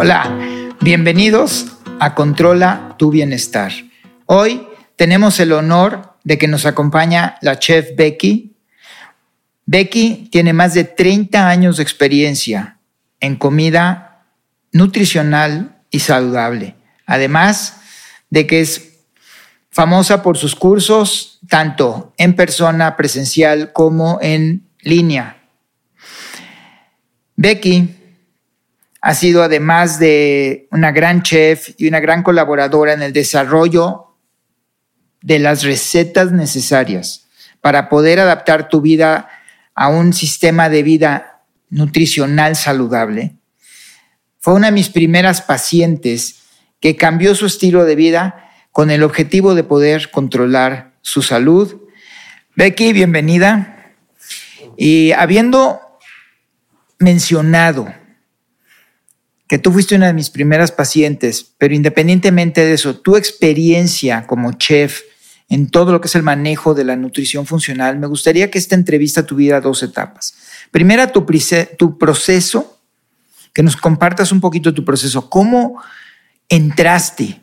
Hola, bienvenidos a Controla tu Bienestar. Hoy tenemos el honor de que nos acompaña la chef Becky. Becky tiene más de 30 años de experiencia en comida nutricional y saludable. Además de que es famosa por sus cursos tanto en persona, presencial, como en línea. Becky ha sido además de una gran chef y una gran colaboradora en el desarrollo de las recetas necesarias para poder adaptar tu vida a un sistema de vida nutricional saludable. Fue una de mis primeras pacientes que cambió su estilo de vida con el objetivo de poder controlar su salud. Becky, bienvenida. Y habiendo mencionado que tú fuiste una de mis primeras pacientes, pero independientemente de eso, tu experiencia como chef en todo lo que es el manejo de la nutrición funcional, me gustaría que esta entrevista tuviera dos etapas. Primera, tu, tu proceso, que nos compartas un poquito tu proceso. ¿Cómo entraste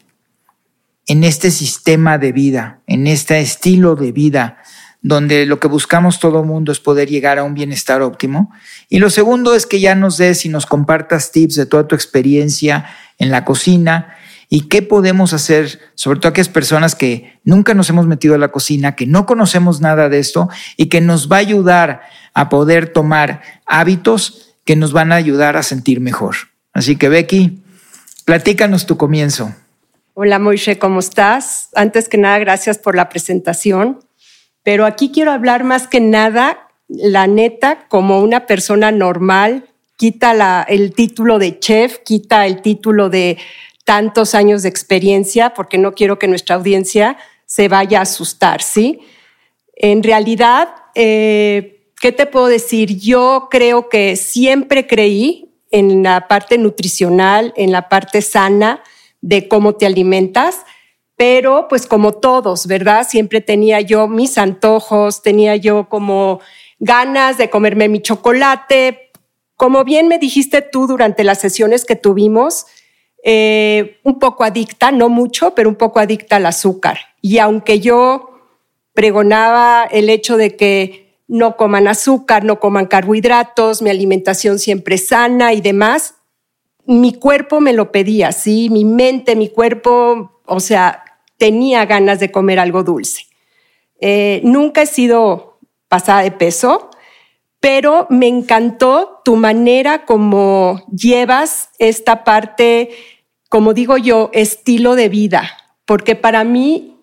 en este sistema de vida, en este estilo de vida donde lo que buscamos todo mundo es poder llegar a un bienestar óptimo. Y lo segundo es que ya nos des y nos compartas tips de toda tu experiencia en la cocina y qué podemos hacer, sobre todo aquellas personas que nunca nos hemos metido a la cocina, que no conocemos nada de esto y que nos va a ayudar a poder tomar hábitos que nos van a ayudar a sentir mejor. Así que Becky, platícanos tu comienzo. Hola Moishe, ¿cómo estás? Antes que nada, gracias por la presentación pero aquí quiero hablar más que nada, la neta, como una persona normal, quita el título de chef, quita el título de tantos años de experiencia, porque no quiero que nuestra audiencia se vaya a asustar, ¿sí? En realidad, eh, ¿qué te puedo decir? Yo creo que siempre creí en la parte nutricional, en la parte sana de cómo te alimentas, pero pues como todos, ¿verdad? Siempre tenía yo mis antojos, tenía yo como ganas de comerme mi chocolate. Como bien me dijiste tú durante las sesiones que tuvimos, eh, un poco adicta, no mucho, pero un poco adicta al azúcar. Y aunque yo pregonaba el hecho de que no coman azúcar, no coman carbohidratos, mi alimentación siempre sana y demás, mi cuerpo me lo pedía, sí, mi mente, mi cuerpo, o sea, tenía ganas de comer algo dulce. Eh, nunca he sido pasada de peso, pero me encantó tu manera como llevas esta parte, como digo yo, estilo de vida, porque para mí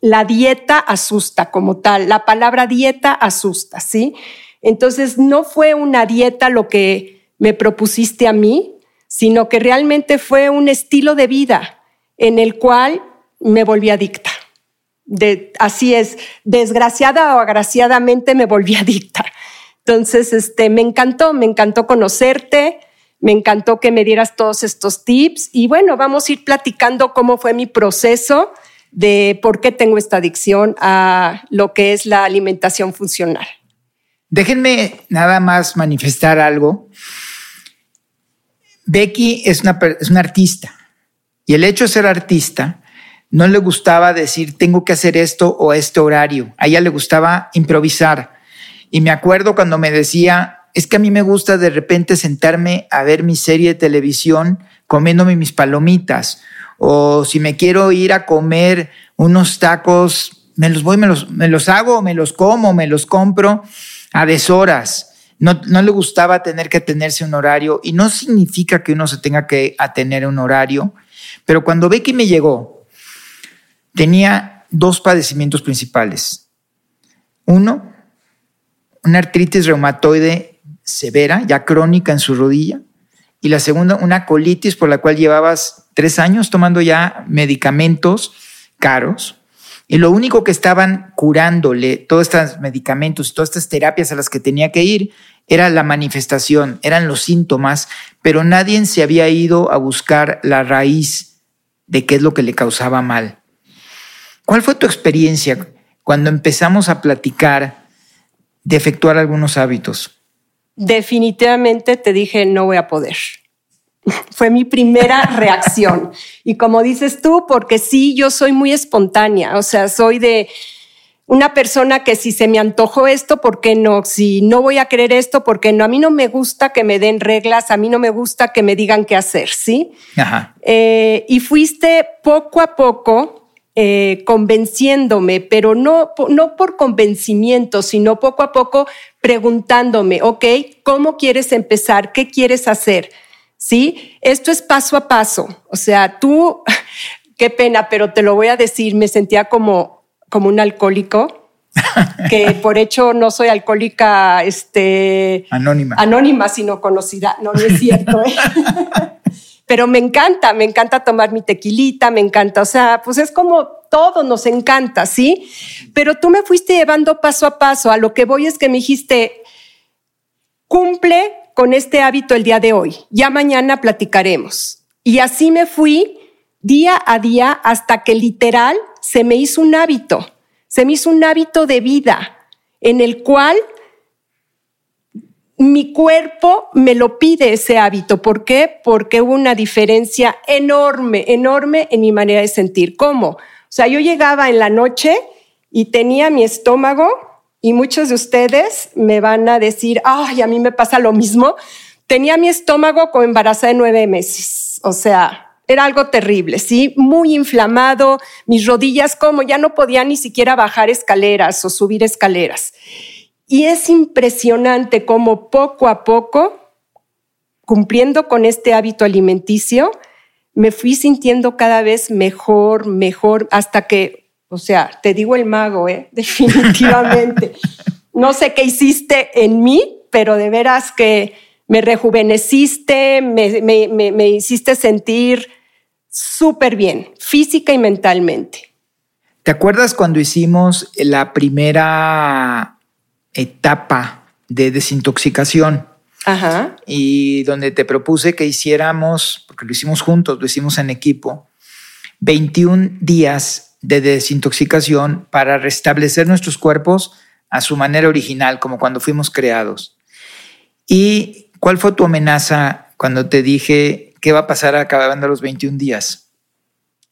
la dieta asusta como tal, la palabra dieta asusta, ¿sí? Entonces no fue una dieta lo que me propusiste a mí, sino que realmente fue un estilo de vida en el cual me volví adicta. Así es, desgraciada o agraciadamente me volví adicta. Entonces, este, me encantó, me encantó conocerte, me encantó que me dieras todos estos tips y bueno, vamos a ir platicando cómo fue mi proceso de por qué tengo esta adicción a lo que es la alimentación funcional. Déjenme nada más manifestar algo. Becky es una, es una artista y el hecho de ser artista no le gustaba decir, tengo que hacer esto o este horario. A ella le gustaba improvisar. Y me acuerdo cuando me decía, es que a mí me gusta de repente sentarme a ver mi serie de televisión comiéndome mis palomitas. O si me quiero ir a comer unos tacos, me los voy, me los, me los hago, me los como, me los compro a deshoras. No, no le gustaba tener que atenerse un horario y no significa que uno se tenga que atener un horario, pero cuando Becky me llegó tenía dos padecimientos principales. Uno, una artritis reumatoide severa, ya crónica en su rodilla, y la segunda, una colitis por la cual llevabas tres años tomando ya medicamentos caros. Y lo único que estaban curándole todos estos medicamentos y todas estas terapias a las que tenía que ir era la manifestación, eran los síntomas, pero nadie se había ido a buscar la raíz de qué es lo que le causaba mal. ¿Cuál fue tu experiencia cuando empezamos a platicar de efectuar algunos hábitos? Definitivamente te dije, no voy a poder. Fue mi primera reacción. Y como dices tú, porque sí, yo soy muy espontánea, o sea, soy de una persona que si se me antojó esto, ¿por qué no? Si no voy a querer esto, ¿por qué no? A mí no me gusta que me den reglas, a mí no me gusta que me digan qué hacer, ¿sí? Ajá. Eh, y fuiste poco a poco eh, convenciéndome, pero no, no por convencimiento, sino poco a poco preguntándome, ok, ¿cómo quieres empezar? ¿Qué quieres hacer? ¿Sí? Esto es paso a paso. O sea, tú, qué pena, pero te lo voy a decir, me sentía como, como un alcohólico, que por hecho no soy alcohólica este, anónima. anónima, sino conocida. No, no es cierto. ¿eh? pero me encanta, me encanta tomar mi tequilita, me encanta, o sea, pues es como todo nos encanta, ¿sí? Pero tú me fuiste llevando paso a paso, a lo que voy es que me dijiste, cumple con este hábito el día de hoy, ya mañana platicaremos. Y así me fui día a día hasta que literal se me hizo un hábito, se me hizo un hábito de vida en el cual mi cuerpo me lo pide ese hábito. ¿Por qué? Porque hubo una diferencia enorme, enorme en mi manera de sentir. ¿Cómo? O sea, yo llegaba en la noche y tenía mi estómago y muchos de ustedes me van a decir, ay, a mí me pasa lo mismo. Tenía mi estómago como embarazada de nueve meses. O sea, era algo terrible, ¿sí? Muy inflamado, mis rodillas como ya no podía ni siquiera bajar escaleras o subir escaleras. Y es impresionante cómo poco a poco, cumpliendo con este hábito alimenticio, me fui sintiendo cada vez mejor, mejor, hasta que, o sea, te digo el mago, ¿eh? definitivamente. no sé qué hiciste en mí, pero de veras que me rejuveneciste, me, me, hiciste sentir súper bien, física y mentalmente. ¿Te acuerdas cuando hicimos la primera etapa de desintoxicación. Ajá. Y donde te propuse que hiciéramos, porque lo hicimos juntos, lo hicimos en equipo, 21 días de desintoxicación para restablecer nuestros cuerpos a su manera original, como cuando fuimos creados. ¿Y cuál fue tu amenaza cuando te dije qué va a pasar acabando los 21 días?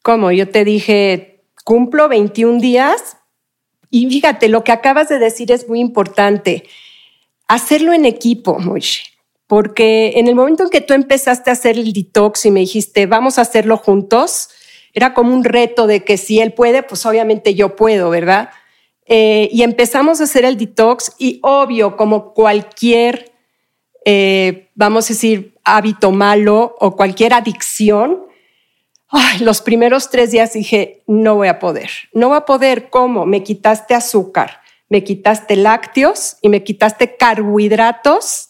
¿Cómo? Yo te dije, cumplo 21 días, y fíjate, lo que acabas de decir es muy importante. Hacerlo en equipo, Moishe. Porque en el momento en que tú empezaste a hacer el detox y me dijiste, vamos a hacerlo juntos, era como un reto de que si él puede, pues obviamente yo puedo, ¿verdad? Eh, y empezamos a hacer el detox y obvio, como cualquier, eh, vamos a decir, hábito malo o cualquier adicción, los primeros tres días dije, no voy a poder, no voy a poder, ¿cómo? Me quitaste azúcar, me quitaste lácteos y me quitaste carbohidratos,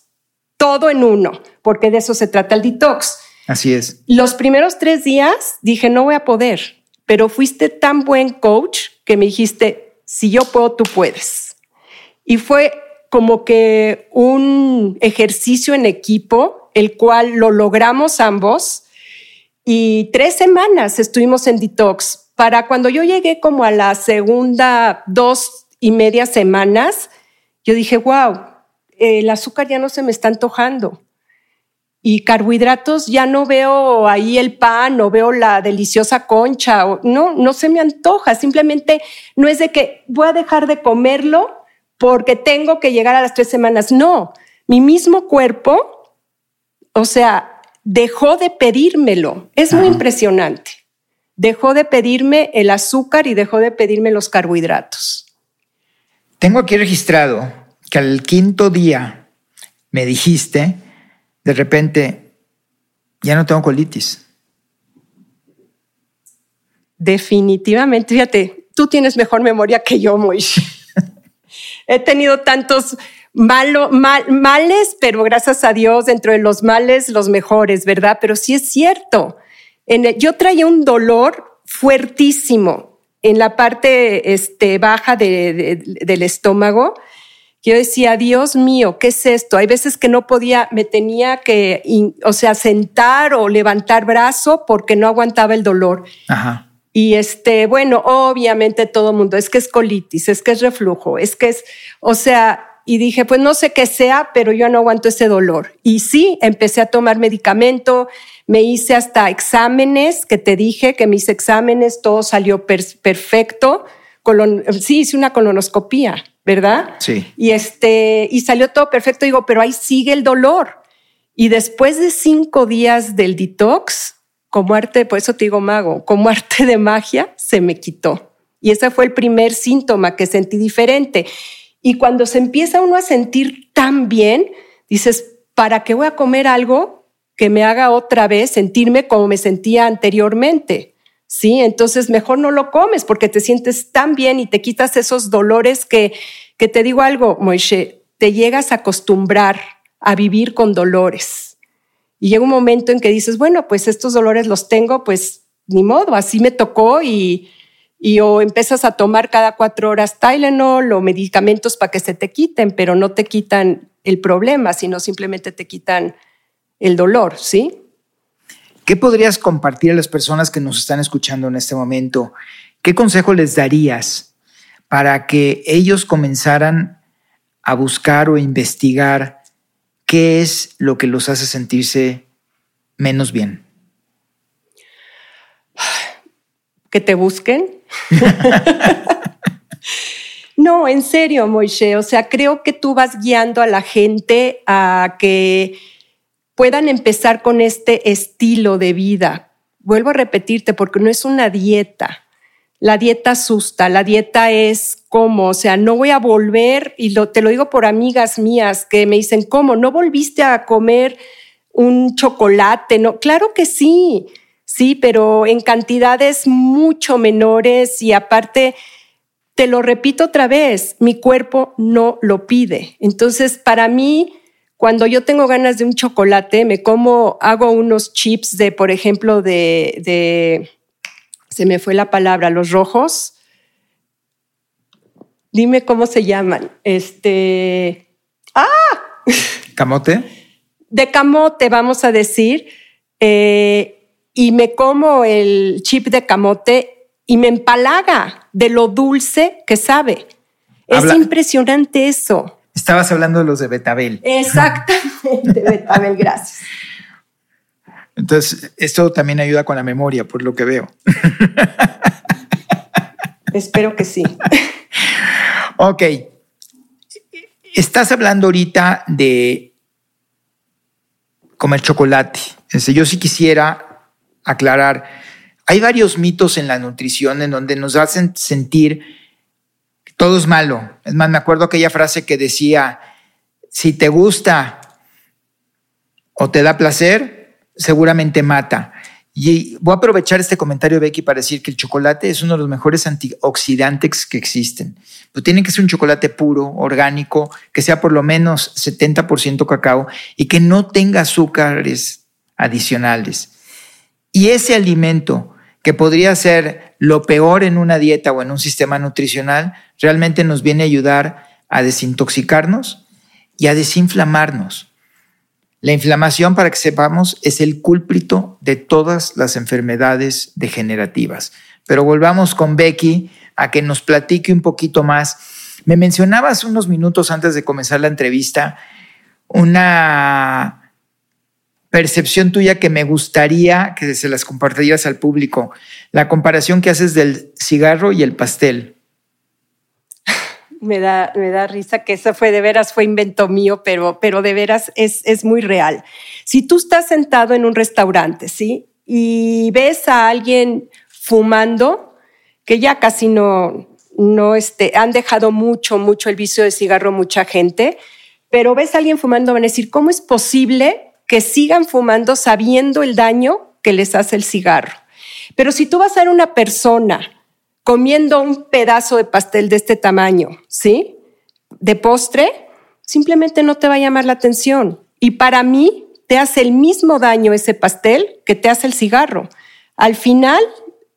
todo en uno, porque de eso se trata el detox. Así es. Los primeros tres días dije, no voy a poder, pero fuiste tan buen coach que me dijiste, si yo puedo, tú puedes. Y fue como que un ejercicio en equipo, el cual lo logramos ambos y tres semanas estuvimos en detox. Para cuando yo llegué como a la segunda dos y media semanas, yo dije, wow, el azúcar ya no se me está antojando. Y carbohidratos ya no veo ahí el pan, no veo la deliciosa concha, no, no se me antoja. Simplemente no es de que voy a dejar de comerlo porque tengo que llegar a las tres semanas. No, mi mismo cuerpo, o sea, dejó de pedírmelo. Es muy impresionante. Dejó de pedirme el azúcar y dejó de pedirme los carbohidratos. Tengo aquí registrado que al quinto día me dijiste, de repente, ya no tengo colitis. Definitivamente, fíjate, tú tienes mejor memoria que yo, Moish. He tenido tantos malo, mal, males, pero gracias a Dios, dentro de los males, los mejores, ¿verdad? Pero sí es cierto. En yo traía un dolor fuertísimo en la parte este, baja del estómago. Yo decía, Dios mío, ¿qué es esto? Hay veces que no podía, me tenía que, o sea, sentar o levantar brazo porque no aguantaba el dolor. Ajá. Y este, bueno, obviamente todo el mundo, es que es colitis, es que es reflujo, es que es, o sea, y dije, pues no sé qué sea, pero yo no aguanto ese dolor. Y sí, empecé a tomar medicamento, me hice hasta exámenes, que te dije que mis exámenes, todo salió perfecto. sí, hice una colonoscopía, ¿verdad? Sí. Y, este, y salió todo perfecto. Digo, pero ahí sigue el dolor. Y después de cinco días del detox, como arte, por eso te digo mago, como arte de magia, se me quitó. Y ese fue el primer síntoma que sentí diferente. Y cuando se empieza uno a sentir tan bien, dices, ¿para qué voy a comer algo que me haga otra vez sentirme como me sentía anteriormente? Sí, entonces mejor no lo comes porque te sientes tan bien y te quitas esos dolores que, que te digo algo, Moishe, te llegas a acostumbrar a vivir con dolores. Y llega un momento en que dices, bueno, pues estos dolores los tengo, pues ni modo, así me tocó y, y o empiezas a tomar cada cuatro horas Tylenol o medicamentos para que se te quiten, pero no te quitan el problema, sino simplemente te quitan el dolor, ¿sí? ¿Qué podrías compartir a las personas que nos están escuchando en este momento? ¿Qué consejo les darías para que ellos comenzaran a buscar o investigar qué es lo que los hace sentirse menos bien? Que te busquen, no, en serio, Moishe. O sea, creo que tú vas guiando a la gente a que puedan empezar con este estilo de vida. Vuelvo a repetirte, porque no es una dieta. La dieta asusta, la dieta es como, o sea, no voy a volver, y te lo digo por amigas mías que me dicen, ¿cómo? ¿No volviste a comer un chocolate? No, claro que sí sí, pero en cantidades mucho menores y aparte, te lo repito otra vez, mi cuerpo no lo pide. Entonces, para mí, cuando yo tengo ganas de un chocolate, me como, hago unos chips de, por ejemplo, de, de se me fue la palabra, los rojos. Dime cómo se llaman. Este. ¡Ah! ¿Camote? De camote, vamos a decir. Eh, y me como el chip de camote y me empalaga de lo dulce que sabe. es impresionante eso. Estabas hablando de los de Betabel. Exactamente, Betabel, gracias. Entonces, esto también ayuda con la memoria, por lo que veo. Espero que sí. ok. Estás hablando ahorita de comer chocolate. Yo sí quisiera aclarar. Hay varios mitos en la nutrición en donde nos hacen sentir que todo es malo. Es más, me acuerdo aquella frase que decía, si te gusta o te da placer, seguramente mata. Y voy a aprovechar este comentario, Becky, para decir que el chocolate es uno de los mejores antioxidantes que existen. Pero tiene que ser un chocolate puro, orgánico, que sea por lo menos 70% cacao y que no tenga azúcares adicionales. Y ese alimento que podría ser lo peor en una dieta o en un sistema nutricional, realmente nos viene a ayudar a desintoxicarnos y a desinflamarnos. La inflamación, para que sepamos, es el cúlpito de todas las enfermedades degenerativas. Pero volvamos con Becky a que nos platique un poquito más. Me mencionabas unos minutos antes de comenzar la entrevista una percepción tuya que me gustaría que se las compartieras al público. La comparación que haces del cigarro y el pastel. Me da, me da risa que eso fue de veras, fue invento mío, pero, pero de veras es, es muy real. Si tú estás sentado en un restaurante, ¿sí? Y ves a alguien fumando, que ya casi no, no este, han dejado mucho, mucho el vicio de cigarro mucha gente, pero ves a alguien fumando, van a decir, ¿cómo es posible que sigan fumando sabiendo el daño que les hace el cigarro. Pero si tú vas a ver una persona comiendo un pedazo de pastel de este tamaño, ¿sí? De postre, simplemente no te va a llamar la atención. Y para mí te hace el mismo daño ese pastel que te hace el cigarro. Al final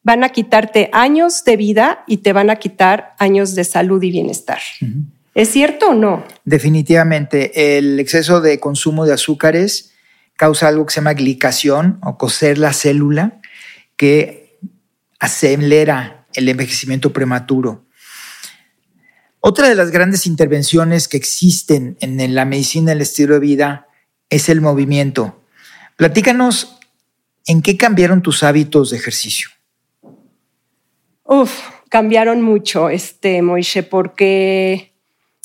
van a quitarte años de vida y te van a quitar años de salud y bienestar. ¿Es cierto o no? Definitivamente, el exceso de consumo de azúcares causa algo que se llama glicación o coser la célula, que acelera el envejecimiento prematuro. Otra de las grandes intervenciones que existen en la medicina del estilo de vida es el movimiento. Platícanos en qué cambiaron tus hábitos de ejercicio. Uf, cambiaron mucho, este, Moishe, porque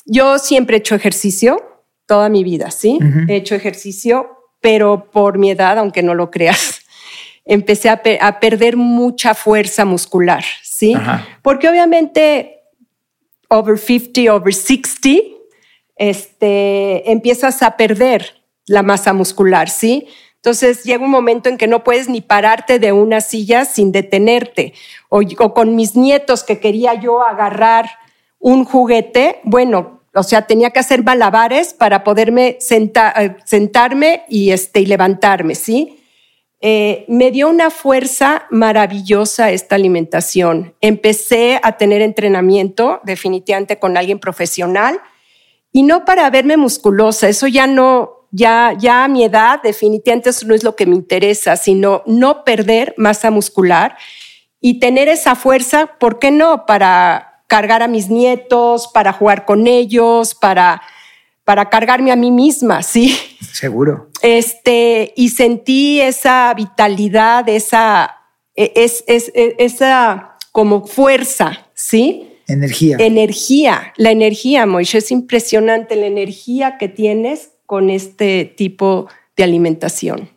yo siempre he hecho ejercicio toda mi vida, ¿sí? He hecho ejercicio, pero por mi edad, aunque no lo creas, empecé a, perder mucha fuerza muscular, ¿sí? Porque obviamente over 50, over 60, este, empiezas a perder la masa muscular, ¿sí? Entonces llega un momento en que no puedes ni pararte de una silla sin detenerte. O, o, con mis nietos que quería yo agarrar un juguete, bueno, o sea, tenía que hacer malabares para poderme eh, sentarme y, este, y levantarme, ¿sí? Eh, me dio una fuerza maravillosa esta alimentación. Empecé a tener entrenamiento definitivamente con alguien profesional y no para verme musculosa, eso ya no, ya, ya a mi edad definitivamente eso no es lo que me interesa, sino no perder masa muscular y tener esa fuerza, ¿por qué no? Para cargar a mis nietos, para jugar con ellos, para, para cargarme a mí misma, ¿sí? Seguro. Este, y sentí esa vitalidad, esa, e, es, es, e, esa como fuerza, ¿sí? Energía. Energía. La energía, Moishe, es impresionante la energía que tienes con este tipo de alimentación.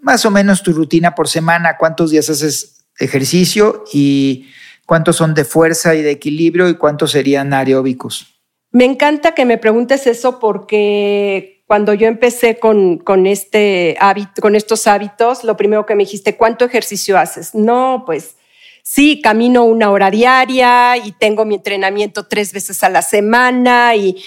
Más o menos tu rutina por semana, ¿cuántos días haces ejercicio y cuántos son de fuerza y de equilibrio y cuántos serían aeróbicos. Me encanta que me preguntes eso porque cuando yo empecé con, con, este hábito, con estos hábitos, lo primero que me dijiste, ¿cuánto ejercicio haces? No, pues sí, camino una hora diaria y tengo mi entrenamiento tres veces a la semana y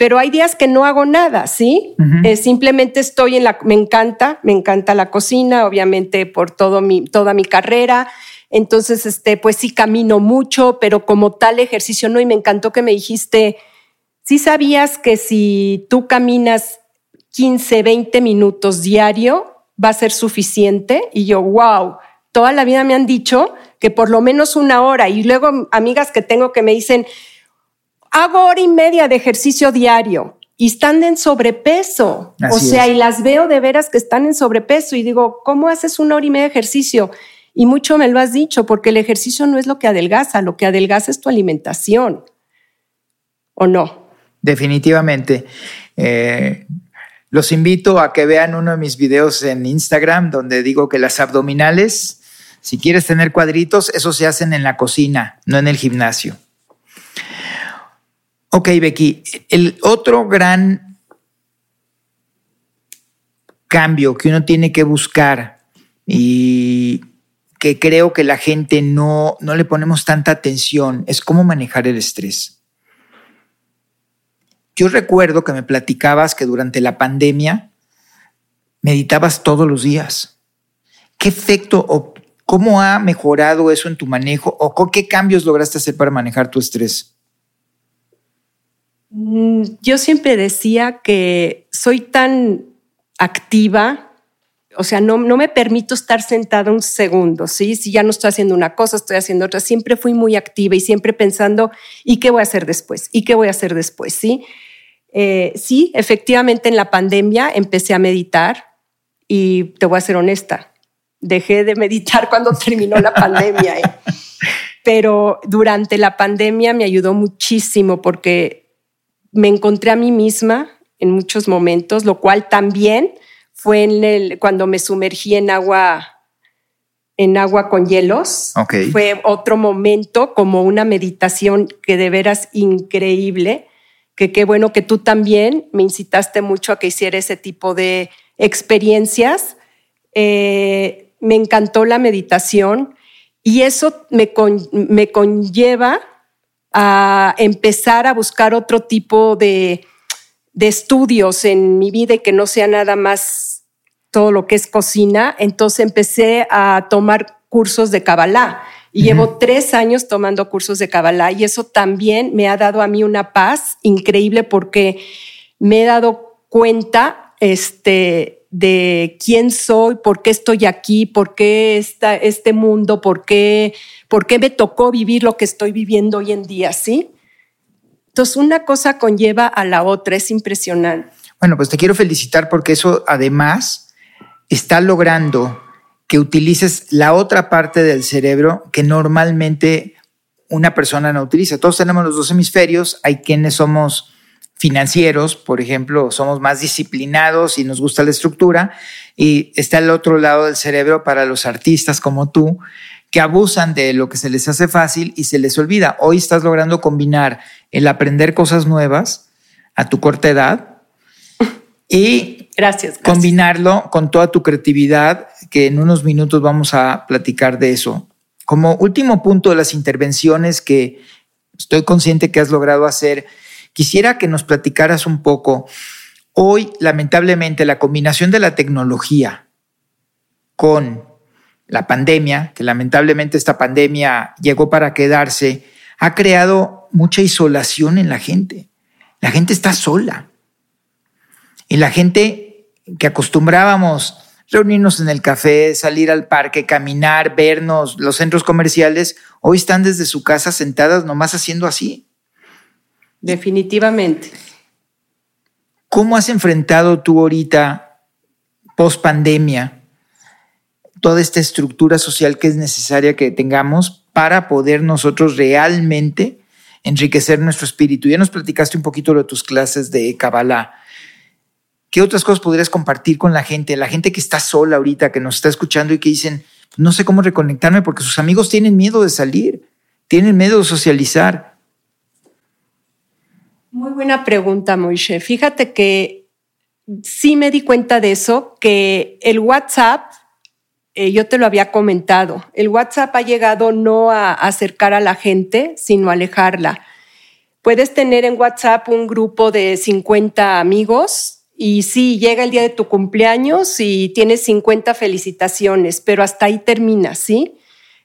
pero hay días que no hago nada, ¿sí? Eh, simplemente estoy en la, me encanta, me encanta la cocina, obviamente por todo mi, toda mi carrera, entonces, este, pues sí camino mucho, pero como tal ejercicio no. Y me encantó que me dijiste, sí sabías que si tú caminas 15, 20 minutos diario, va a ser suficiente. Y yo, wow, toda la vida me han dicho que por lo menos una hora. Y luego amigas que tengo que me dicen, hago hora y media de ejercicio diario y están en sobrepeso. o sea, y las veo de veras que están en sobrepeso y digo, ¿cómo haces una hora y media de ejercicio? Y mucho me lo has dicho, porque el ejercicio no es lo que adelgaza, lo que adelgaza es tu alimentación. ¿O no? Definitivamente. Eh, los invito a que vean uno de mis videos en Instagram donde digo que las abdominales, si quieres tener cuadritos, eso se hacen en la cocina, no en el gimnasio. Ok, Becky, el otro gran cambio que uno tiene que buscar y que creo que la gente no, no le ponemos tanta atención es cómo manejar el estrés. Yo recuerdo que me platicabas que durante la pandemia meditabas todos los días. ¿Qué efecto o cómo ha mejorado eso en tu manejo o qué cambios lograste hacer para manejar tu estrés? Mm, yo siempre decía que soy tan activa o sea, no, no me permito estar sentada un segundo, ¿sí? Si ya no estoy haciendo una cosa, estoy haciendo otra. Siempre fui muy activa y siempre pensando, ¿y qué voy a hacer después? ¿Y qué voy a hacer después? Sí, eh, sí efectivamente en la pandemia empecé a meditar y te voy a ser honesta, dejé de meditar cuando terminó la pandemia. ¿eh? Pero durante la pandemia me ayudó muchísimo porque me encontré a mí misma en muchos momentos, lo cual también fue en el, cuando me sumergí en agua, en agua con hielos. Fue otro momento, como una meditación que de veras increíble, que qué bueno que tú también me incitaste mucho a que hiciera ese tipo de experiencias. Eh, me encantó la meditación y eso me, me conlleva a empezar a buscar otro tipo de, de estudios en mi vida y que no sea nada más todo lo que es cocina, entonces empecé a tomar cursos de Kabbalah. Y llevo tres años tomando cursos de Kabbalah y eso también me ha dado a mí una paz increíble porque me he dado cuenta este, de quién soy, por qué estoy aquí, por qué está este mundo, por qué, por qué me tocó vivir lo que estoy viviendo hoy en día, ¿sí? Entonces, una cosa conlleva a la otra, es impresionante. Bueno, pues te quiero felicitar porque eso además está logrando que utilices la otra parte del cerebro que normalmente una persona no utiliza. Todos tenemos los dos hemisferios, hay quienes somos financieros, por ejemplo, somos más disciplinados y nos gusta la estructura, y está el otro lado del cerebro para los artistas como tú, que abusan de lo que se les hace fácil y se les olvida. Hoy estás logrando combinar el aprender cosas nuevas a tu corta edad y gracias, combinarlo con toda tu creatividad, que en unos minutos vamos a platicar de eso. Como último punto de las intervenciones que estoy consciente que has logrado hacer, quisiera que nos platicaras un poco. Hoy, lamentablemente, la combinación de la tecnología con la pandemia, que lamentablemente esta pandemia llegó para quedarse, ha creado mucha isolación en la gente. La gente está sola. Y la gente que acostumbrábamos reunirnos en el café, salir al parque, caminar, vernos, los centros comerciales, hoy están desde su casa sentadas nomás haciendo así. Definitivamente. ¿Cómo has enfrentado tú ahorita, post pandemia, toda esta estructura social que es necesaria que tengamos para poder nosotros realmente enriquecer nuestro espíritu? Ya nos platicaste un poquito de tus clases de Kabbalah. ¿Qué otras cosas podrías compartir con la gente? La gente que está sola ahorita, que nos está escuchando y que dicen, no sé cómo reconectarme porque sus amigos tienen miedo de salir, tienen miedo de socializar. Muy buena pregunta, Moishe. Fíjate que sí me di cuenta de eso, que el WhatsApp, eh, yo te lo había comentado, el WhatsApp ha llegado no a acercar a la gente, sino a alejarla. Puedes tener en WhatsApp un grupo de 50 amigos y sí, llega el día de tu cumpleaños y tienes 50 felicitaciones, pero hasta ahí termina, ¿sí?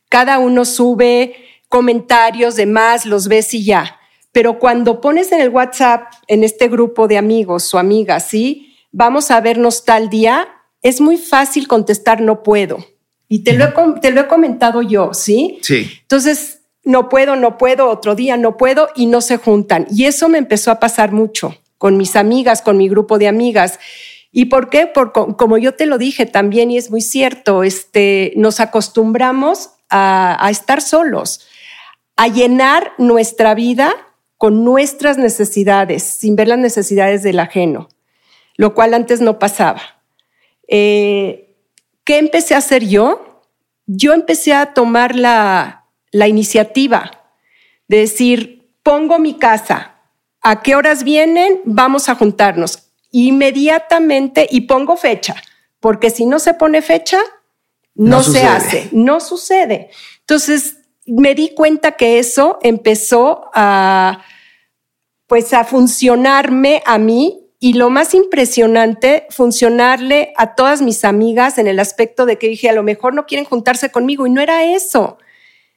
Cada uno sube comentarios de más, los ves y ya. Pero cuando pones en el WhatsApp, en este grupo de amigos o amigas, ¿sí? Vamos a vernos tal día, es muy fácil contestar no puedo. Y te, lo he, te lo he comentado yo, ¿sí? Sí. Entonces, no puedo, no puedo, otro día no puedo y no se juntan. Y eso me empezó a pasar mucho con mis amigas, con mi grupo de amigas. ¿Y por qué? Por, como yo te lo dije también, y es muy cierto, este, nos acostumbramos a, a estar solos, a llenar nuestra vida con nuestras necesidades, sin ver las necesidades del ajeno, lo cual antes no pasaba. Eh, ¿Qué empecé a hacer yo? Yo empecé a tomar la, la iniciativa de decir, pongo mi casa, ¿A qué horas vienen? Vamos a juntarnos inmediatamente y pongo fecha, porque si no se pone fecha, no, se hace, no sucede. Entonces, me di cuenta que eso empezó a, pues, a funcionarme a mí y lo más impresionante, funcionarle a todas mis amigas en el aspecto de que dije, a lo mejor no quieren juntarse conmigo y no era eso.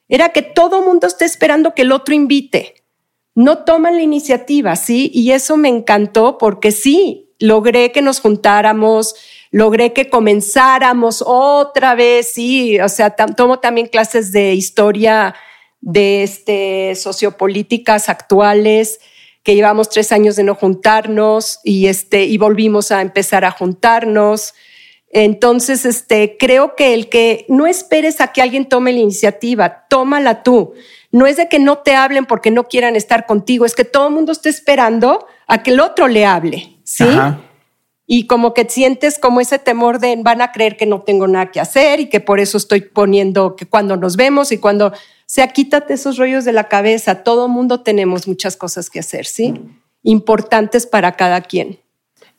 Era que todo mundo esté esperando que el otro invite no toman la iniciativa, ¿sí? Y eso me encantó porque sí, logré que nos juntáramos, logré que comenzáramos otra vez, sí, o sea, tomo también clases de historia de este, sociopolíticas actuales, que llevamos tres años de no juntarnos y, este, y volvimos a empezar a juntarnos. Entonces, este, creo que el que no esperes a que alguien tome la iniciativa, tómala tú no es de que no te hablen porque no quieran estar contigo, es que todo el mundo está esperando a que el otro le hable, ¿sí? Y como que sientes como ese temor de van a creer que no tengo nada que hacer y que por eso estoy poniendo que cuando nos vemos y cuando, sea, quítate esos rollos de la cabeza, todo el mundo tenemos muchas cosas que hacer, ¿sí? Importantes para cada quien.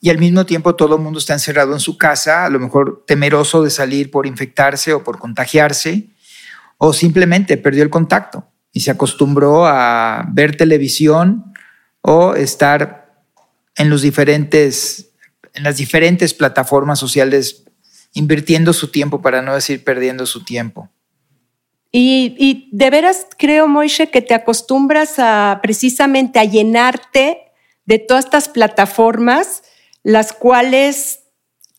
Y al mismo tiempo todo el mundo está encerrado en su casa, a lo mejor temeroso de salir por infectarse o por contagiarse, o simplemente perdió el contacto y se acostumbró a ver televisión o estar en los diferentes en las diferentes plataformas sociales invirtiendo su tiempo para no decir perdiendo su tiempo. Y, de veras creo, Moishe, que te acostumbras a precisamente a llenarte de todas estas plataformas, las cuales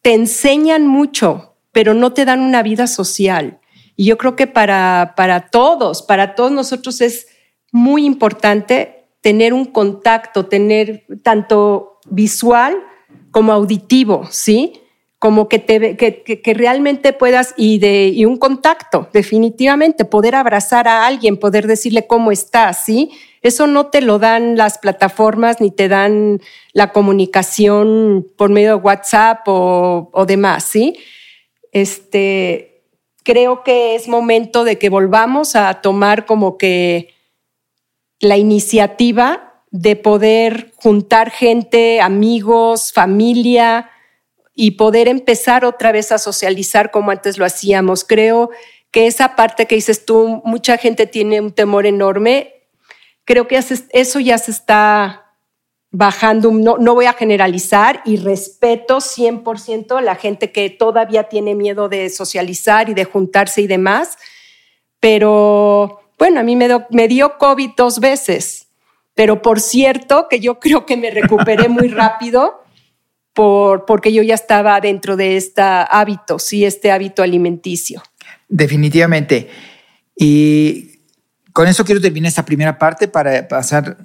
te enseñan mucho, pero no te dan una vida social. Y yo creo que para, para todos, para todos nosotros es muy importante tener un contacto, tener tanto visual como auditivo, ¿sí? Como que, te, que, que, realmente puedas, y, de, y un contacto, definitivamente, poder abrazar a alguien, poder decirle cómo estás, ¿sí? Eso no te lo dan las plataformas ni te dan la comunicación por medio de WhatsApp o, o demás, ¿sí? Este, creo que es momento de que volvamos a tomar como que la iniciativa de poder juntar gente, amigos, familia y poder empezar otra vez a socializar como antes lo hacíamos. Creo que esa parte que dices tú, mucha gente tiene un temor enorme. Creo que eso ya se está bajando, no, no voy a generalizar y respeto 100% a la gente que todavía tiene miedo de socializar y de juntarse y demás, pero bueno, a mí me, me dio COVID dos veces, pero por cierto que yo creo que me recuperé muy rápido por, porque yo ya estaba dentro de este hábito, sí, este hábito alimenticio. Definitivamente. Y con eso quiero terminar esta primera parte para pasar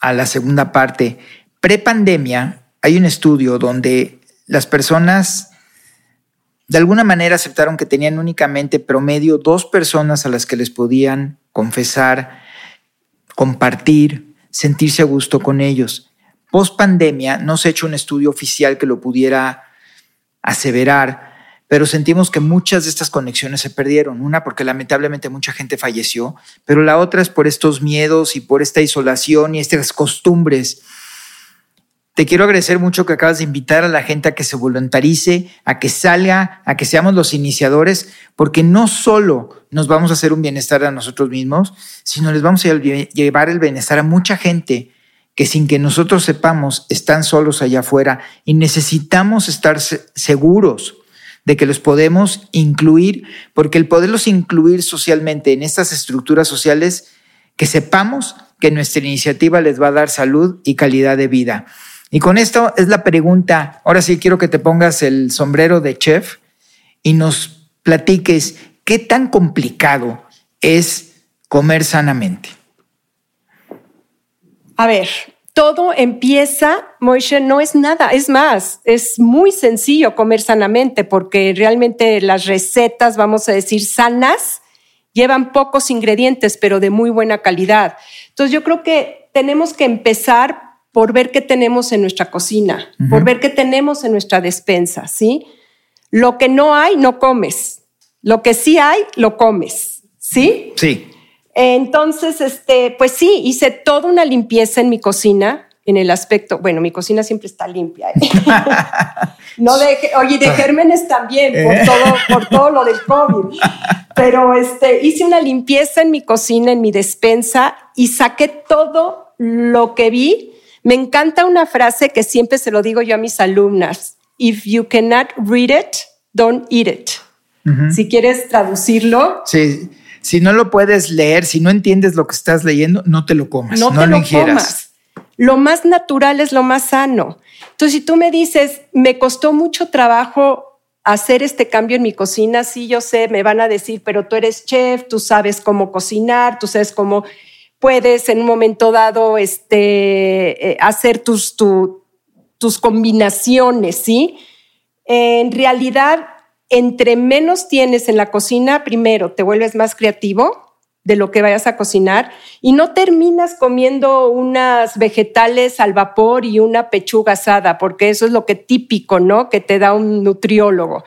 a la segunda parte. Pre-pandemia hay un estudio donde las personas de alguna manera aceptaron que tenían únicamente promedio dos personas a las que les podían confesar, compartir, sentirse a gusto con ellos. Post pandemia no se ha hecho un estudio oficial que lo pudiera aseverar, pero sentimos que muchas de estas conexiones se perdieron. Una porque lamentablemente mucha gente falleció, pero la otra es por estos miedos y por esta isolación y estas costumbres te quiero agradecer mucho que acabas de invitar a la gente a que se voluntarice, a que salga, a que seamos los iniciadores, porque no solo nos vamos a hacer un bienestar a nosotros mismos, sino les vamos a llevar el bienestar a mucha gente que sin que nosotros sepamos están solos allá afuera y necesitamos estar seguros de que los podemos incluir, porque el poderlos incluir socialmente en estas estructuras sociales, que sepamos que nuestra iniciativa les va a dar salud y calidad de vida. Y con esto es la pregunta. Ahora sí quiero que te pongas el sombrero de chef y nos platiques qué tan complicado es comer sanamente. A ver, todo empieza, Moishe, no es nada, es más, es muy sencillo comer sanamente porque realmente las recetas, vamos a decir, sanas, llevan pocos ingredientes, pero de muy buena calidad. Entonces yo creo que tenemos que empezar por ver qué tenemos en nuestra cocina, por ver qué tenemos en nuestra despensa, ¿sí? Lo que no hay, no comes. Lo que sí hay, lo comes, ¿sí? Sí. Entonces, este, pues sí, hice toda una limpieza en mi cocina, en el aspecto, bueno, mi cocina siempre está limpia. ¿eh? no oye, de gérmenes también, por ¿Eh? todo, por todo lo del COVID. Pero este, hice una limpieza en mi cocina, en mi despensa, y saqué todo lo que vi me encanta una frase que siempre se lo digo yo a mis alumnas. If you cannot read it, don't eat it. Si quieres traducirlo. Sí. Si no lo puedes leer, si no entiendes lo que estás leyendo, no te lo comas. No, te lo, Comas. Lo más natural es lo más sano. Entonces, si tú me dices, me costó mucho trabajo hacer este cambio en mi cocina, sí, yo sé, me van a decir, pero tú eres chef, tú sabes cómo cocinar, tú sabes cómo puedes en un momento dado este, eh, hacer tus, tus combinaciones, ¿sí? En realidad, entre menos tienes en la cocina, primero te vuelves más creativo de lo que vayas a cocinar y no terminas comiendo unas vegetales al vapor y una pechuga asada, porque eso es lo que típico, ¿no? Que te da un nutriólogo.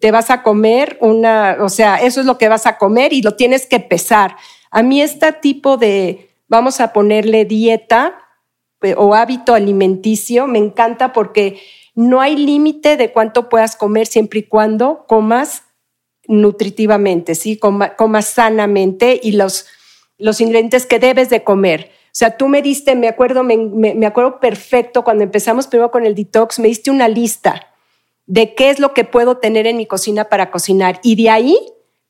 Te vas a comer una, o sea, eso es lo que vas a comer y lo tienes que pesar. A mí este tipo de, vamos a ponerle dieta eh, o hábito alimenticio, me encanta porque no hay límite de cuánto puedas comer siempre y cuando comas nutritivamente, ¿sí? comas sanamente y los, los ingredientes que debes de comer. O sea, tú me diste, me acuerdo, me, me, acuerdo perfecto cuando empezamos primero con el detox, me diste una lista de qué es lo que puedo tener en mi cocina para cocinar y de ahí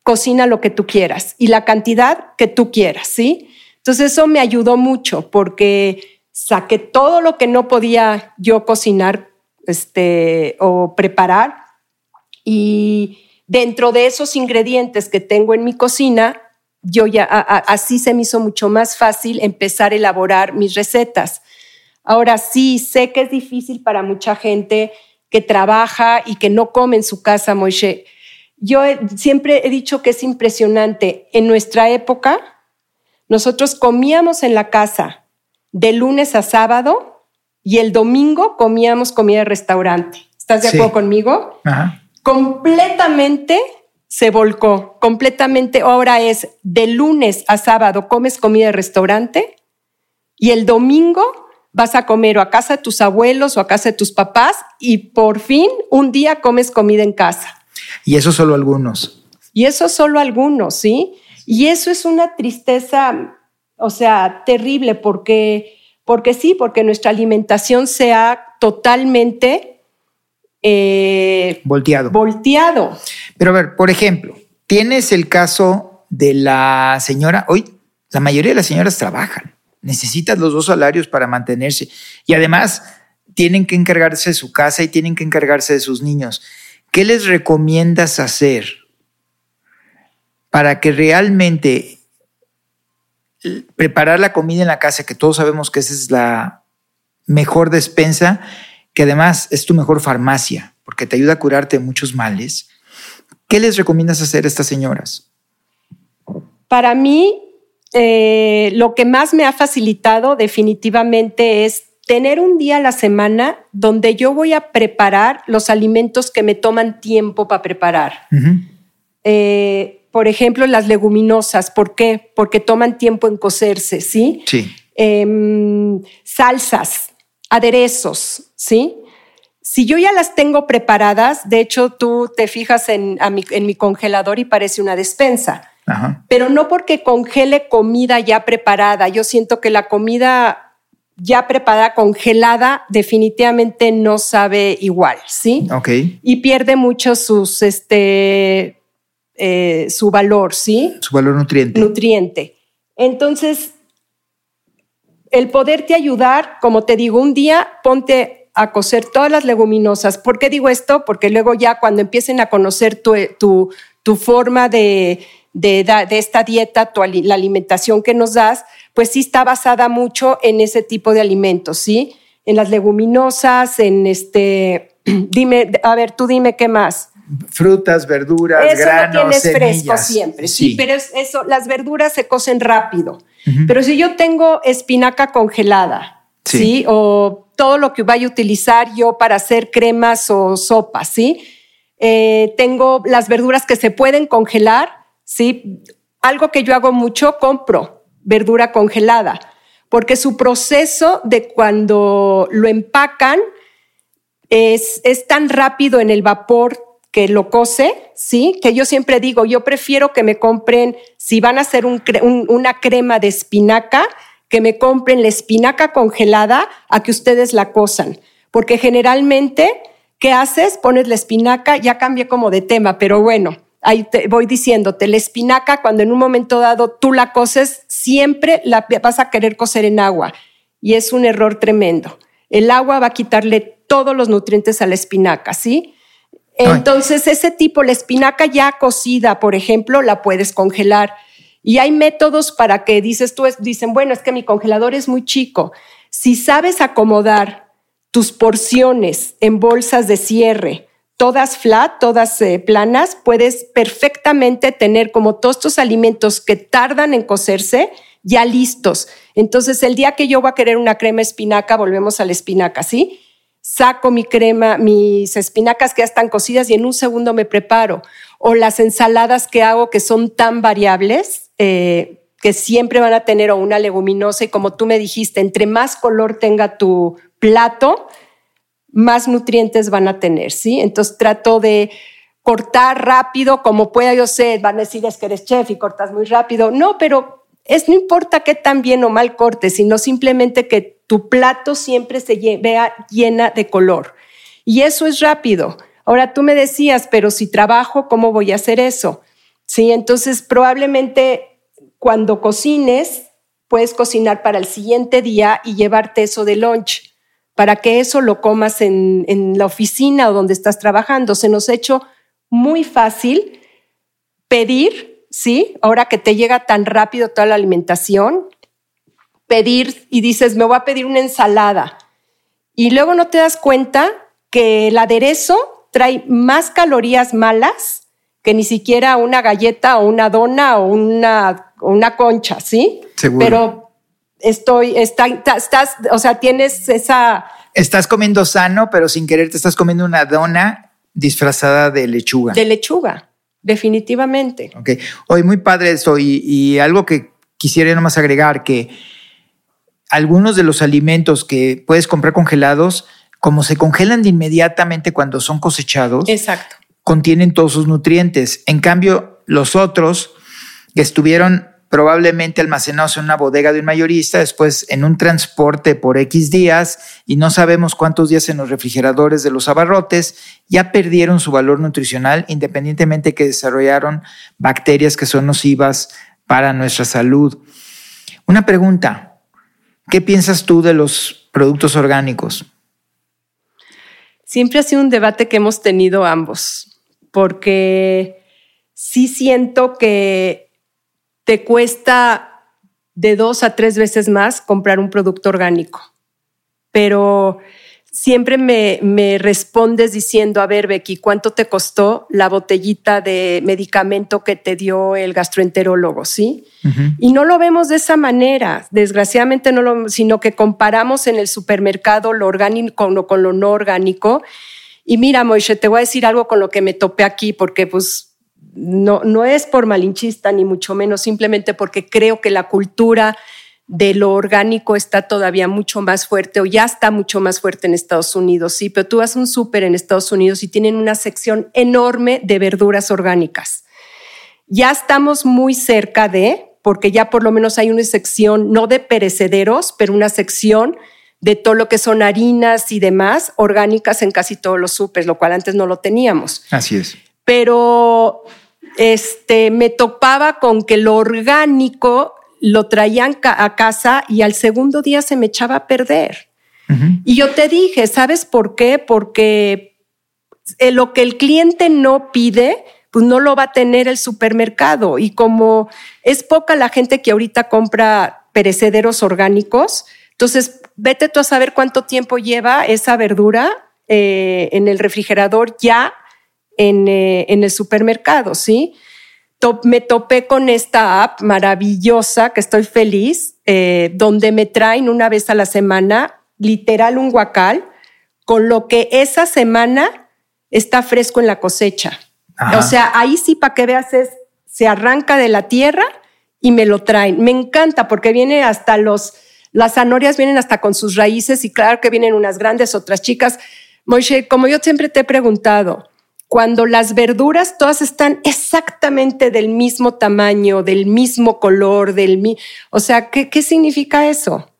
cocina lo que tú quieras y la cantidad que tú quieras, ¿sí? Entonces eso me ayudó mucho porque saqué todo lo que no podía yo cocinar este, o preparar y dentro de esos ingredientes que tengo en mi cocina, yo ya así se me hizo mucho más fácil empezar a elaborar mis recetas. Ahora sí, sé que es difícil para mucha gente que trabaja y que no come en su casa, Moishe. Yo siempre he dicho que es impresionante. En nuestra época, nosotros comíamos en la casa de lunes a sábado y el domingo comíamos comida de restaurante. ¿Estás de acuerdo conmigo? Completamente se volcó, completamente. Ahora es de lunes a sábado comes comida de restaurante y el domingo vas a comer o a casa de tus abuelos o a casa de tus papás y por fin un día comes comida en casa. Y eso solo algunos. Y eso solo algunos, ¿sí? Y eso es una tristeza, o sea, terrible porque, porque sí, porque nuestra alimentación se ha totalmente eh, volteado. volteado. Pero a ver, por ejemplo, tienes el caso de la señora, hoy la mayoría de las señoras trabajan necesitas los dos salarios para mantenerse. Y además tienen que encargarse de su casa y tienen que encargarse de sus niños. ¿Qué les recomiendas hacer para que realmente preparar la comida en la casa, que todos sabemos que esa es la mejor despensa, que además es tu mejor farmacia, porque te ayuda a curarte de muchos males? ¿Qué les recomiendas hacer a estas señoras? Para mí, eh, lo que más me ha facilitado definitivamente es tener un día a la semana donde yo voy a preparar los alimentos que me toman tiempo para preparar. Eh, por ejemplo, las leguminosas. ¿Por qué? Porque toman tiempo en cocerse, ¿sí? Sí. Em, salsas, aderezos, ¿sí? Si yo ya las tengo preparadas, de hecho tú te fijas en mi congelador y parece una despensa pero no porque congele comida ya preparada. Yo siento que la comida ya preparada, congelada, definitivamente no sabe igual, ¿sí? Ok. Y pierde mucho sus, este, eh, su valor, ¿sí? Su valor nutriente. Nutriente. Entonces, el poderte ayudar, como te digo, un día ponte a cocer todas las leguminosas. ¿Por qué digo esto? Porque luego ya cuando empiecen a conocer tu, tu forma de, de, esta dieta, la alimentación que nos das, pues sí está basada mucho en ese tipo de alimentos, ¿sí? En las leguminosas, en este, dime, a ver, tú dime qué más. Frutas, verduras, eso granos, lo tienes fresco siempre, sí. pero eso, las verduras se cocen rápido. Pero si yo tengo espinaca congelada, sí. O todo lo que vaya a utilizar yo para hacer cremas o sopas, ¿sí? Eh, tengo las verduras que se pueden congelar, ¿sí? Algo que yo hago mucho, compro verdura congelada, porque su proceso de cuando lo empacan es, es tan rápido en el vapor lo cose, ¿sí? Que yo siempre digo, yo prefiero que me compren, si van a hacer una crema de espinaca, que me compren la espinaca congelada a que ustedes la cosan. Porque generalmente, ¿qué haces? Pones la espinaca, ya cambia como de tema, pero bueno, ahí te voy diciéndote, la espinaca, cuando en un momento dado tú la coces, siempre la vas a querer cocer en agua. Y es un error tremendo. El agua va a quitarle todos los nutrientes a la espinaca, ¿sí? Entonces, ese tipo, la espinaca ya cocida, por ejemplo, la puedes congelar. Y hay métodos para que dices tú, dicen, bueno, es que mi congelador es muy chico. Si sabes acomodar tus porciones en bolsas de cierre, todas flat, todas eh, planas, puedes perfectamente tener como todos estos alimentos que tardan en cocerse ya listos. Entonces, el día que yo voy a querer una crema espinaca, volvemos a la espinaca, ¿sí? Saco mi crema, mis espinacas que ya están cocidas y en un segundo me preparo. O las ensaladas que hago que son tan variables, eh, que siempre van a tener una leguminosa y como tú me dijiste, entre más color tenga tu plato, más nutrientes van a tener, ¿sí? Entonces trato de cortar rápido como pueda, yo sé, van a decir es que eres chef y cortas muy rápido. No, pero es no importa qué tan bien o mal cortes, sino simplemente que tu plato siempre se vea llena de color. Y eso es rápido. Ahora tú me decías, pero si trabajo, ¿cómo voy a hacer eso? Sí, entonces probablemente cuando cocines, puedes cocinar para el siguiente día y llevarte eso de lunch para que eso lo comas en, la oficina o donde estás trabajando. Se nos ha hecho muy fácil pedir ¿sí? Ahora que te llega tan rápido toda la alimentación, pedir y dices, me voy a pedir una ensalada. Y luego no te das cuenta que el aderezo trae más calorías malas que ni siquiera una galleta o una dona o una, una concha, ¿sí? Seguro. Pero estoy, está, estás, o sea, tienes esa... Estás comiendo sano, pero sin querer te estás comiendo una dona disfrazada de lechuga. De lechuga, definitivamente. Ok. Hoy muy padre esto y, y algo que quisiera nomás agregar, que algunos de los alimentos que puedes comprar congelados, como se congelan de inmediatamente cuando son cosechados, Exacto. contienen todos sus nutrientes. En cambio, los otros que estuvieron probablemente almacenados en una bodega de un mayorista, después en un transporte por X días y no sabemos cuántos días en los refrigeradores de los abarrotes, ya perdieron su valor nutricional independientemente que desarrollaron bacterias que son nocivas para nuestra salud. Una pregunta, ¿qué piensas tú de los productos orgánicos? Siempre ha sido un debate que hemos tenido ambos, porque sí siento que te cuesta de dos a tres veces más comprar un producto orgánico, pero siempre me, me, respondes diciendo, a ver, Becky, ¿cuánto te costó la botellita de medicamento que te dio el gastroenterólogo? ¿Sí? Uh -huh. Y no lo vemos de esa manera, desgraciadamente no lo, sino que comparamos en el supermercado lo orgánico con lo, con lo no orgánico. Y mira, Moishe, te voy a decir algo con lo que me topé aquí, porque pues no, no es por malinchista, ni mucho menos, simplemente porque creo que la cultura de lo orgánico está todavía mucho más fuerte o ya está mucho más fuerte en Estados Unidos, sí, pero tú vas a un súper en Estados Unidos y tienen una sección enorme de verduras orgánicas. Ya estamos muy cerca de, porque ya por lo menos hay una sección, no de perecederos, pero una sección de todo lo que son harinas y demás orgánicas en casi todos los súperes, lo cual antes no lo teníamos. Así es. Pero este, me topaba con que lo orgánico lo traían a casa y al segundo día se me echaba a perder. Uh -huh. Y yo te dije, ¿sabes por qué? Porque eh, lo que el cliente no pide, pues no lo va a tener el supermercado. Y como es poca la gente que ahorita compra perecederos orgánicos, entonces vete tú a saber cuánto tiempo lleva esa verdura eh, en el refrigerador ya en, eh, en el supermercado, ¿sí? Me topé con esta app maravillosa que estoy feliz, eh, donde me traen una vez a la semana, literal un guacal, con lo que esa semana está fresco en la cosecha. Ajá. O sea, ahí sí, para que veas, es, se arranca de la tierra y me lo traen. Me encanta porque viene hasta los, las zanorias vienen hasta con sus raíces y claro que vienen unas grandes, otras chicas. Moishe, como yo siempre te he preguntado, cuando las verduras todas están exactamente del mismo tamaño, del mismo color, del mi o sea, ¿qué, ¿qué, significa eso?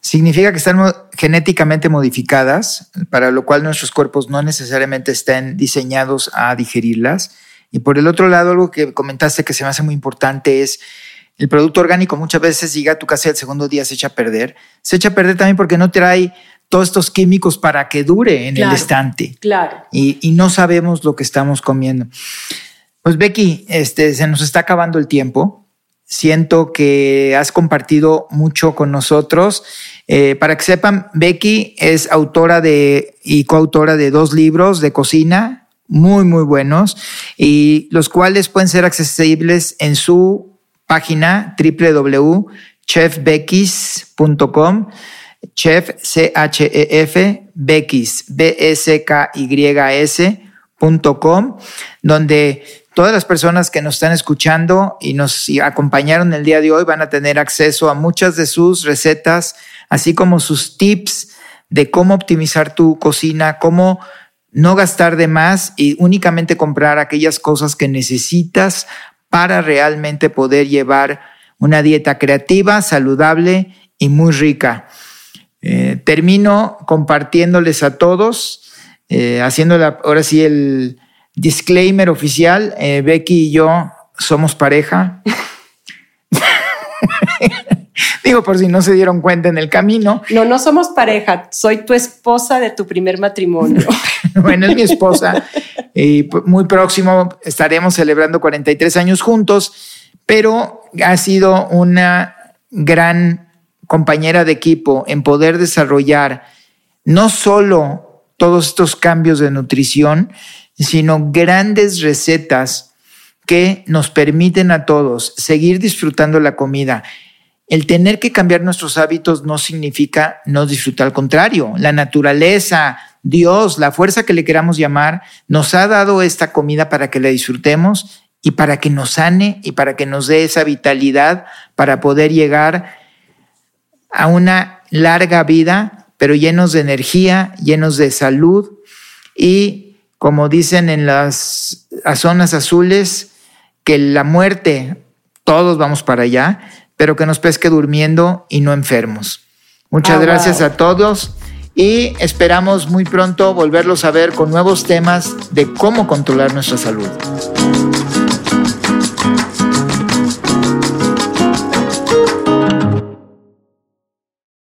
Significa que están genéticamente modificadas, para lo cual nuestros cuerpos no necesariamente están diseñados a digerirlas. Y por el otro lado, algo que comentaste que se me hace muy importante es el producto orgánico muchas veces llega a tu casa y el segundo día se echa a perder. Se echa a perder también porque no trae todos estos químicos para que dure en claro, el estante. Claro. Y, y, no sabemos lo que estamos comiendo. Pues Becky, este, se nos está acabando el tiempo. Siento que has compartido mucho con nosotros. Eh, para que sepan, Becky es autora de y coautora de dos libros de cocina muy, muy buenos y los cuales pueden ser accesibles en su página www.chefbeckys.com chef, C-H-E-F, Beckys, B-S-K-Y-S.com, donde todas las personas que nos están escuchando y nos acompañaron el día de hoy van a tener acceso a muchas de sus recetas, así como sus tips de cómo optimizar tu cocina, cómo no gastar de más y únicamente comprar aquellas cosas que necesitas para realmente poder llevar una dieta creativa, saludable y muy rica. Eh, termino compartiéndoles a todos, eh, haciendo la, ahora sí el disclaimer oficial. Eh, Becky y yo somos pareja. Digo, por si no se dieron cuenta en el camino. No, no somos pareja. Soy tu esposa de tu primer matrimonio. bueno, es mi esposa. Y muy próximo estaremos celebrando 43 años juntos, pero ha sido una gran compañera de equipo en poder desarrollar no solo todos estos cambios de nutrición, sino grandes recetas que nos permiten a todos seguir disfrutando la comida. El tener que cambiar nuestros hábitos no significa no disfrutar, al contrario, la naturaleza, Dios, la fuerza que le queramos llamar, nos ha dado esta comida para que la disfrutemos y para que nos sane y para que nos dé esa vitalidad para poder llegar a una larga vida, pero llenos de energía, llenos de salud y, como dicen en las zonas azules, que la muerte, todos vamos para allá, pero que nos pesque durmiendo y no enfermos. Muchas ah, gracias a todos y esperamos muy pronto volverlos a ver con nuevos temas de cómo controlar nuestra salud.